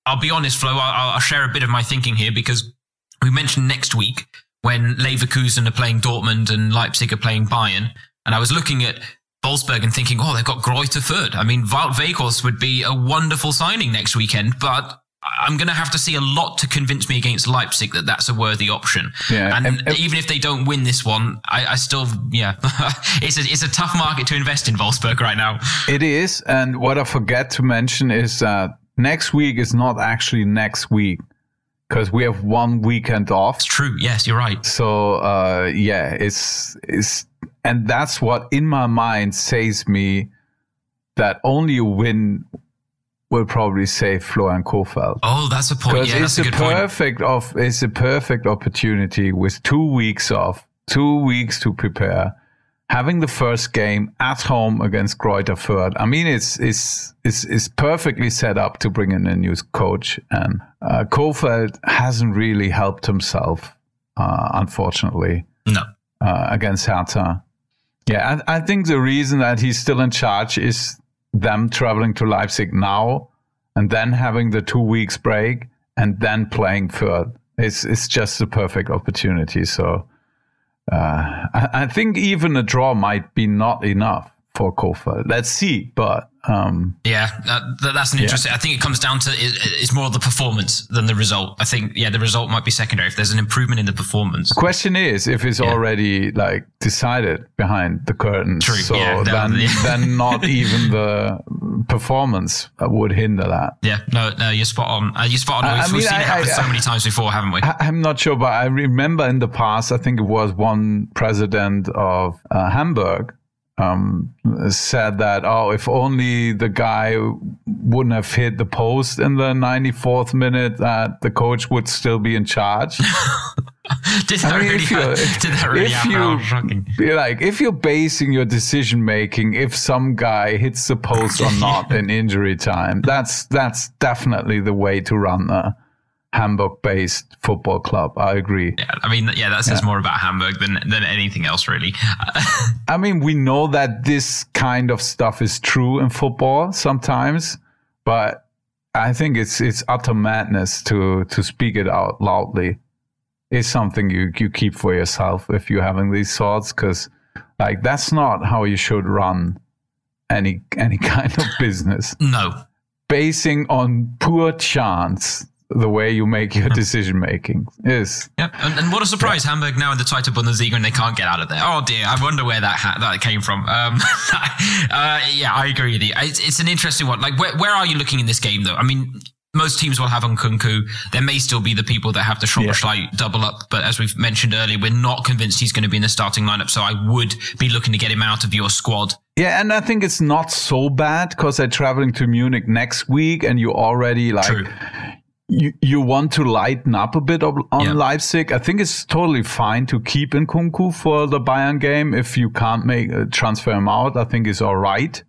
I'll be honest, Flo, I'll, I'll share a bit of my thinking here because we mentioned next week when Leverkusen are playing Dortmund and Leipzig are playing Bayern. And I was looking at Wolfsburg and thinking, oh, they've got Greuther Fürth. I mean, Wout would be a wonderful signing next weekend, but I'm going to have to see a lot to convince me against Leipzig that that's a worthy option. Yeah, and, and, and even if they don't win this one, I, I still, yeah, it's a it's a tough market to invest in Wolfsburg right now. It is, and what I forget to mention is that next week is not actually next week because we have one weekend off. It's true. Yes, you're right. So uh, yeah, it's it's and that's what in my mind says me that only a win will probably save Florian Kohfeldt. Oh, that's a point. Yeah, it's a, a perfect point. of it's a perfect opportunity with two weeks off, two weeks to prepare. Having the first game at home against Greuther Fürth. I mean, it's it's it's, it's perfectly set up to bring in a new coach, and uh, Kohfeldt hasn't really helped himself, uh, unfortunately. No, uh, against Hertha. Yeah, I, I think the reason that he's still in charge is them traveling to Leipzig now and then having the two weeks break and then playing Fürth. It's it's just the perfect opportunity. So uh, I, I, think even a draw might be not enough for Kofa. Let's see, but um, yeah, that, that's an interesting. Yeah. I think it comes down to it, it's more the performance than the result. I think yeah, the result might be secondary if there's an improvement in the performance. The question is if it's yeah. already like decided behind the curtains. True. So yeah, then, then not even the performance would hinder that. Yeah, no, no, you're spot on. Uh, you're spot on. We've, I mean, we've seen I, it happen I, so many times before, haven't we? I, am not sure, but I remember in the past, I think it was one president of uh, Hamburg um, said that oh, if only the guy wouldn't have hit the post in the 94th minute, that the coach would still be in charge. did that I mean, really, if did that really if you, like if you're basing your decision making if some guy hits the post or not in injury time, that's that's definitely the way to run a Hamburg-based football club. I agree. Yeah, I mean, yeah, that says yeah. more about Hamburg than than anything else, really. I mean, we know that this kind of stuff is true in football sometimes, but I think it's it's utter madness to to speak it out loudly. It's something you you keep for yourself if you're having these thoughts, because like that's not how you should run any any kind of business. No, basing on poor chance the way you make your decision making is. Yeah, and, and, what a surprise! Yeah. Hamburg now in the title Bundesliga and they can't get out of there. Oh dear, I wonder where that ha- that came from. Um, uh, yeah, I agree with you. It's, it's, an interesting one. Like, where, where are you looking in this game though? I mean, most teams will have Nkunku. There may still be the people that have the Szoboszlai yeah. double up, but as we've mentioned earlier, we're not convinced he's going to be in the starting lineup. So I would be looking to get him out of your squad. Yeah, and I think it's not so bad because they're traveling to Munich next week, and you already like True. You you want to lighten up a bit on yeah. Leipzig. I think it's totally fine to keep in Nkunku for the Bayern game if you can't make uh, transfer him out. I think it's all right.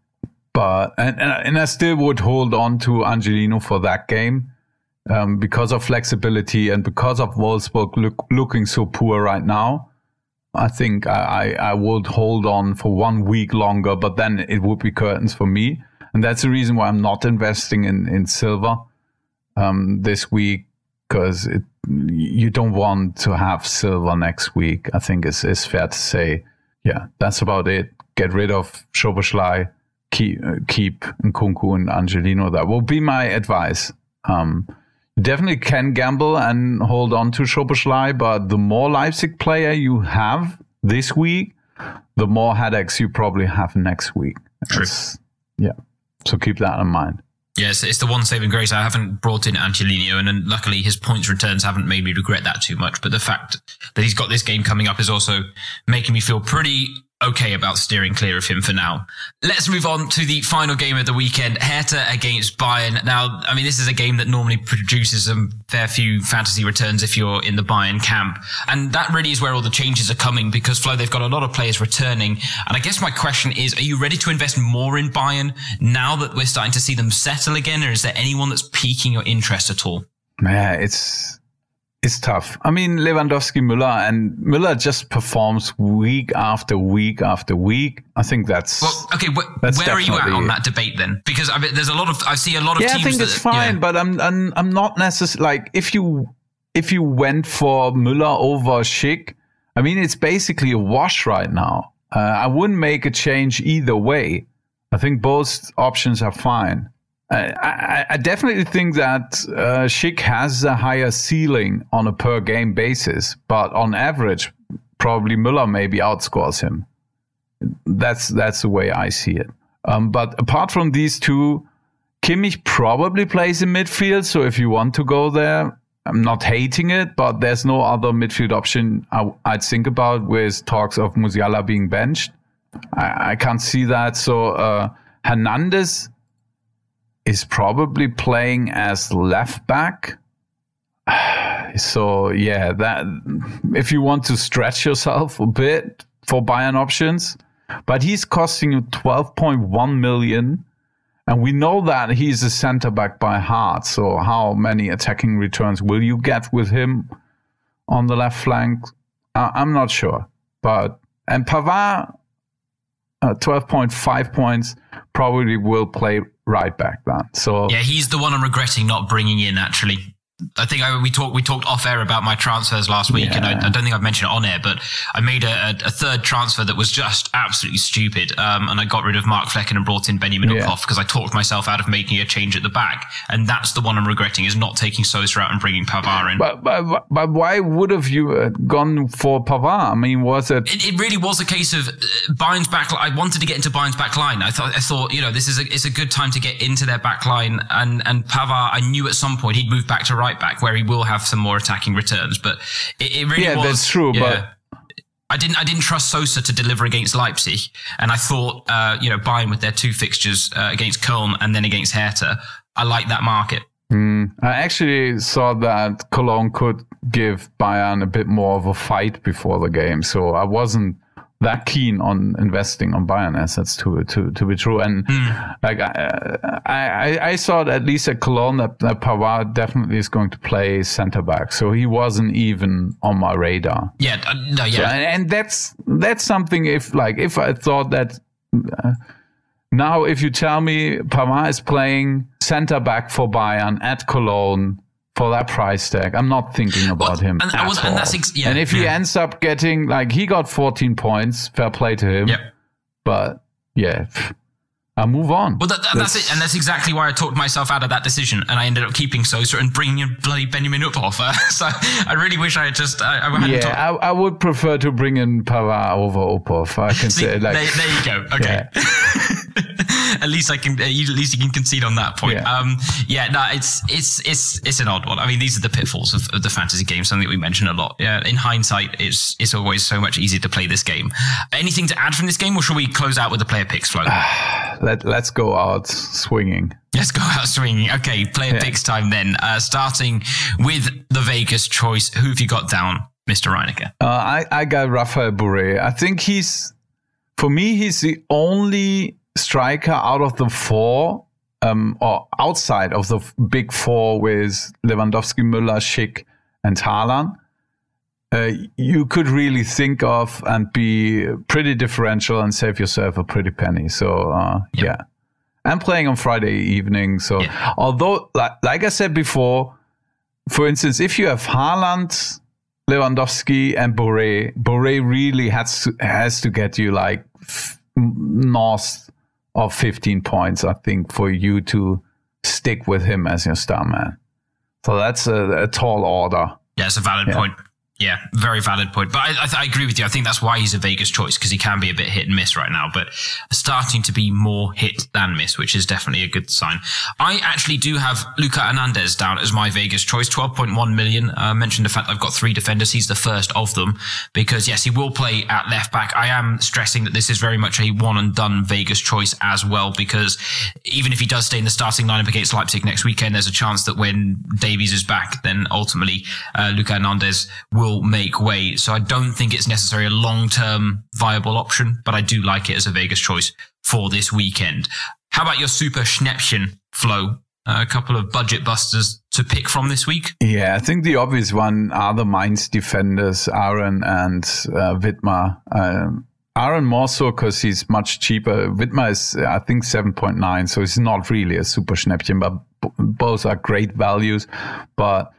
But and, and I still would hold on to Angelino for that game um, because of flexibility and because of Wolfsburg look, looking so poor right now. I think I, I, I would hold on for one week longer, but then it would be curtains for me. And that's the reason why I'm not investing in, in Silva um, this week because you don't want to have Silva next week. I think it's, it's fair to say. Yeah, that's about it. Get rid of Szoboszlai keep uh, keep Nkunku and Angelino. That will be my advice. Um, definitely can gamble and hold on to Szoboszlai, but the more Leipzig player you have this week, the more headaches you probably have next week. True. yeah. So keep that in mind. Yes, it's the one saving grace. I haven't brought in Angelino, and, and luckily his points returns haven't made me regret that too much. But the fact that he's got this game coming up is also making me feel pretty okay about steering clear of him for now. Let's move on to the final game of the weekend, Hertha against Bayern. Now, I mean, this is a game that normally produces a fair few fantasy returns if you're in the Bayern camp. And that really is where all the changes are coming because Flo, they've got a lot of players returning. And I guess my question is, are you ready to invest more in Bayern now that we're starting to see them settle again? Or is there anyone that's piquing your interest at all? Yeah, it's it's tough. I mean, Lewandowski, Müller, and Müller just performs week after week after week. I think that's well. Okay, wh- that's where are you at on that debate then? Because I mean, there's a lot of I see a lot of yeah. I think that, it's fine, yeah. but I'm I'm I'm not necessarily like if you if you went for Müller over Schick, I mean, it's basically a wash right now. Uh, I wouldn't make a change either way. I think both options are fine. I, I, definitely think that uh, Schick has a higher ceiling on a per game basis, but on average, probably Müller maybe outscores him. That's that's the way I see it. Um, but apart from these two, Kimmich probably plays in midfield. So if you want to go there, I'm not hating it, but there's no other midfield option I, would think about with talks of Musiala being benched. I, I can't see that. So uh, Hernandez is probably playing as left back. So yeah, that if you want to stretch yourself a bit for Bayern options, but he's costing you 12.1 million. And we know that he's a center back by heart. So how many attacking returns will you get with him on the left flank? I'm not sure. But and Pavard, uh, 12.5 points, probably will play right back then. So yeah, he's the one I'm regretting not bringing in actually. I think I, we talked we talked off air about my transfers last week, yeah. and I, I, don't think I've mentioned it on air, but I made a, a third transfer that was just absolutely stupid, um, and I got rid of Mark Flekken and brought in Benjamin yeah. because I talked myself out of making a change at the back, and that's the one I'm regretting is not taking Sosa out and bringing Pavard in. But but, but why would have you uh, gone for Pavard? I mean, was it? It, it really was a case of uh, Bayern's back. I wanted to get into Bayern's back line. I thought I thought you know this is a it's a good time to get into their back line, and and Pavard I knew at some point he'd move back to right right back where he will have some more attacking returns. But it, it really yeah, was. that's true. Yeah, but I didn't I didn't trust Sosa to deliver against Leipzig, and I thought uh, you know Bayern with their two fixtures uh, against Köln and then against Hertha, I like that market. Mm, I actually saw that Cologne could give Bayern a bit more of a fight before the game, so I wasn't that keen on investing on Bayern assets to to to be true. And mm. like I, I I saw at least at Cologne that, that Pavard definitely is going to play center back, so he wasn't even on my radar. Yeah, uh, no, yeah, so, and, and, that's that's something. If like if I thought that. Uh, now, if you tell me Pavard is playing center back for Bayern at Cologne, for that price tag. I'm not thinking about well, him. And, at was, all. and, ex- yeah, and if yeah. he ends up getting like he got 14 points, fair play to him. Yep. But yeah, I move on. Well, that, that, that's, that's, it, and that's exactly why I talked myself out of that decision, and I ended up keeping Sosa and bringing in bloody Benjamin Uphoff. so I really wish I had just. I, I yeah, I, I, would prefer to bring in Pavard over Uphoff. I can See, say like there, there you go. Okay. Yeah. at least I can. At least you can concede on that point. Yeah. Um, yeah, no, it's it's it's it's an odd one. I mean, these are the pitfalls of, of the fantasy game. Something that we mention a lot. Yeah, in hindsight, it's it's always so much easier to play this game. Anything to add from this game, or shall we close out with the player picks Flo? Let Let's go out swinging. Let's go out swinging. Okay, player Yeah. picks time then. Uh, starting with the Vegas choice. Who have you got down, Mr. Reinecker? Uh, I, I got Rafael Borré. I think he's, for me, he's the only striker out of the four, um, or outside of the big four with Lewandowski, Müller, Schick, and Haaland. Uh, you could really think of and be pretty differential and save yourself a pretty penny. So, uh, Yep. yeah. I'm playing on Friday evening. So, Yeah. although, like, like I said before, for instance, if you have Haaland, Lewandowski, and Borré, Borré really has to, has to get you like f- north of 15 points, I think, for you to stick with him as your star man. So that's a, a tall order. Yeah, it's a valid Yeah. point. Yeah, very valid point. But I, I, I agree with you. I think that's why he's a Vegas choice because he can be a bit hit and miss right now, but starting to be more hit than miss, which is definitely a good sign. I actually do have Luca Hernandez down as my Vegas choice, 12.1 million. Uh, mentioned the fact I've got three defenders. He's the first of them because yes, he will play at left back. I am stressing that this is very much a one and done Vegas choice as well because even if he does stay in the starting lineup against Leipzig next weekend, there's a chance that when Davies is back, then ultimately uh, Luca Hernandez will make way. So I don't think it's necessarily a long term viable option, but I do like it as a Vegas choice for this weekend. How about your super Schnäppchen Flo? A couple of budget busters to pick from this week. Yeah, I think the obvious one are the Mainz defenders, Aaron and uh. Um, Aaron more so because he's much cheaper. Widmer is, I think, 7.9, so it's not really a super Schnäppchen, but b- both are great values. But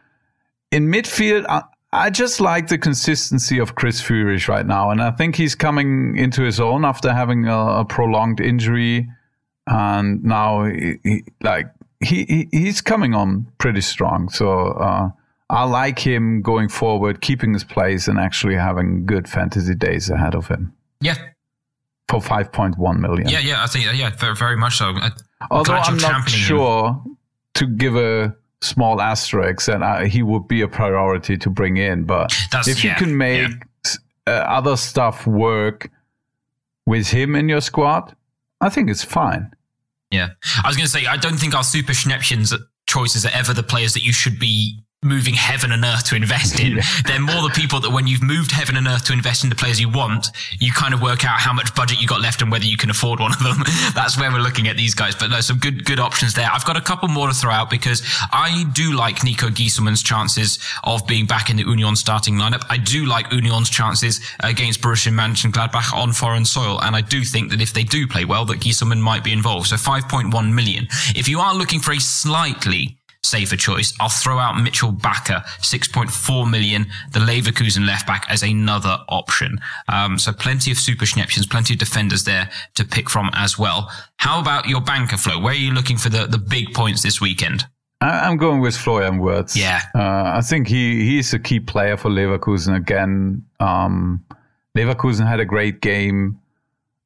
in midfield, I, just like the consistency of Chris Führich right now. And I think he's coming into his own after having a, a prolonged injury. And now, he, he, like, he, he he's coming on pretty strong. So uh, I like him going forward, keeping his place, and actually having good fantasy days ahead of him Yeah, for 5.1 million. yeah, yeah. I think yeah, very, very much so. I'm Although I'm not championing him. sure to give a small asterisks, and uh, he would be a priority to bring in, but That's- if you can make s- uh, other stuff work with him in your squad, I think it's fine. Yeah. I was going to say, I don't think our super Schnäppchens choices are ever the players that you should be moving heaven and earth to invest in. They're more the people that when you've moved heaven and earth to invest in the players you want, you kind of work out how much budget you got left and whether you can afford one of them. That's where we're looking at these guys. But no, some good, good options there. I've got a couple more to throw out because I do like Niko Gießelmann's chances of being back in the Union starting lineup. I do like Union's chances against Borussia Mönchengladbach on foreign soil. And I do think that if they do play well, that Gieselman might be involved. So 5.1 million. If you are looking for a slightly safer choice. I'll throw out Mitchell Bakker, 6.4 million, the Leverkusen left back as another option. Um, so plenty of super Schnäppchens, plenty of defenders there to pick from as well. How about your banker Flo? Where are you looking for the, the big points this weekend? I'm going with Florian Wirtz. Yeah. Uh, I think he, he's a key player for Leverkusen again. Um, Leverkusen had a great game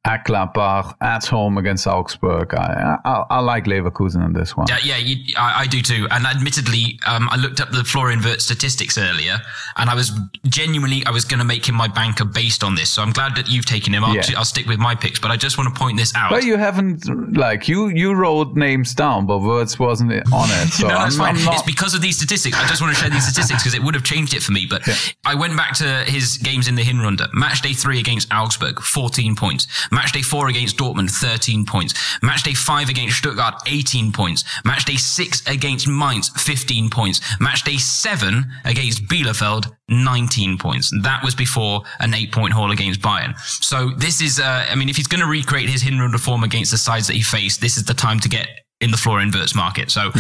at Gladbach, at home against Augsburg. I, I, I like Leverkusen in this one. Yeah, yeah, you, I, I do too. And admittedly, um, I looked up the Florian Wirtz statistics earlier, and I was genuinely I was going to make him my banker based on this. So I'm glad that you've taken him. I'll, Yeah. I'll stick with my picks, but I just want to point this out. But you haven't like you you wrote names down, but Wirtz wasn't on it. So no, that's I'm, fine. I'm not. It's because of these statistics. I just want to share these statistics because it would have changed it for me. But I went back to his games in the Hinrunde. Match day three against Augsburg, 14 points. Match day four against Dortmund, 13 points. Match day five against Stuttgart, 18 points. Match day six against Mainz, 15 points. Match day seven against Bielefeld, 19 points. That was before an eight point haul against Bayern. So this is, uh, I mean, if he's going to recreate his Hinrunde form against the sides that he faced, this is the time to get in the floor Wirtz market. So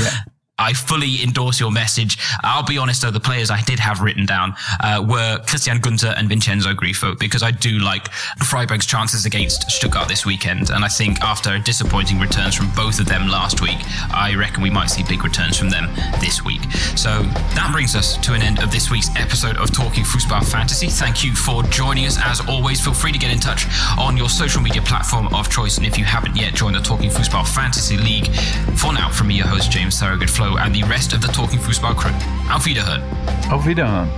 I fully endorse your message. I'll be honest though, the players I did have written down uh, were Christian Günter and Vincenzo Grifo because I do like Freiburg's chances against Stuttgart this weekend. And I think after disappointing returns from both of them last week, I reckon we might see big returns from them this week. So that brings us to an end of this week's episode of Talking Fußball Fantasy. Thank you for joining us. As always, feel free to get in touch on your social media platform of choice. And if you haven't yet joined the Talking Fußball Fantasy League, for now, from me, your host, James Thorogood Info and the rest of the Talking Fußball crew. Auf Wiederhören. Auf Wiederhören.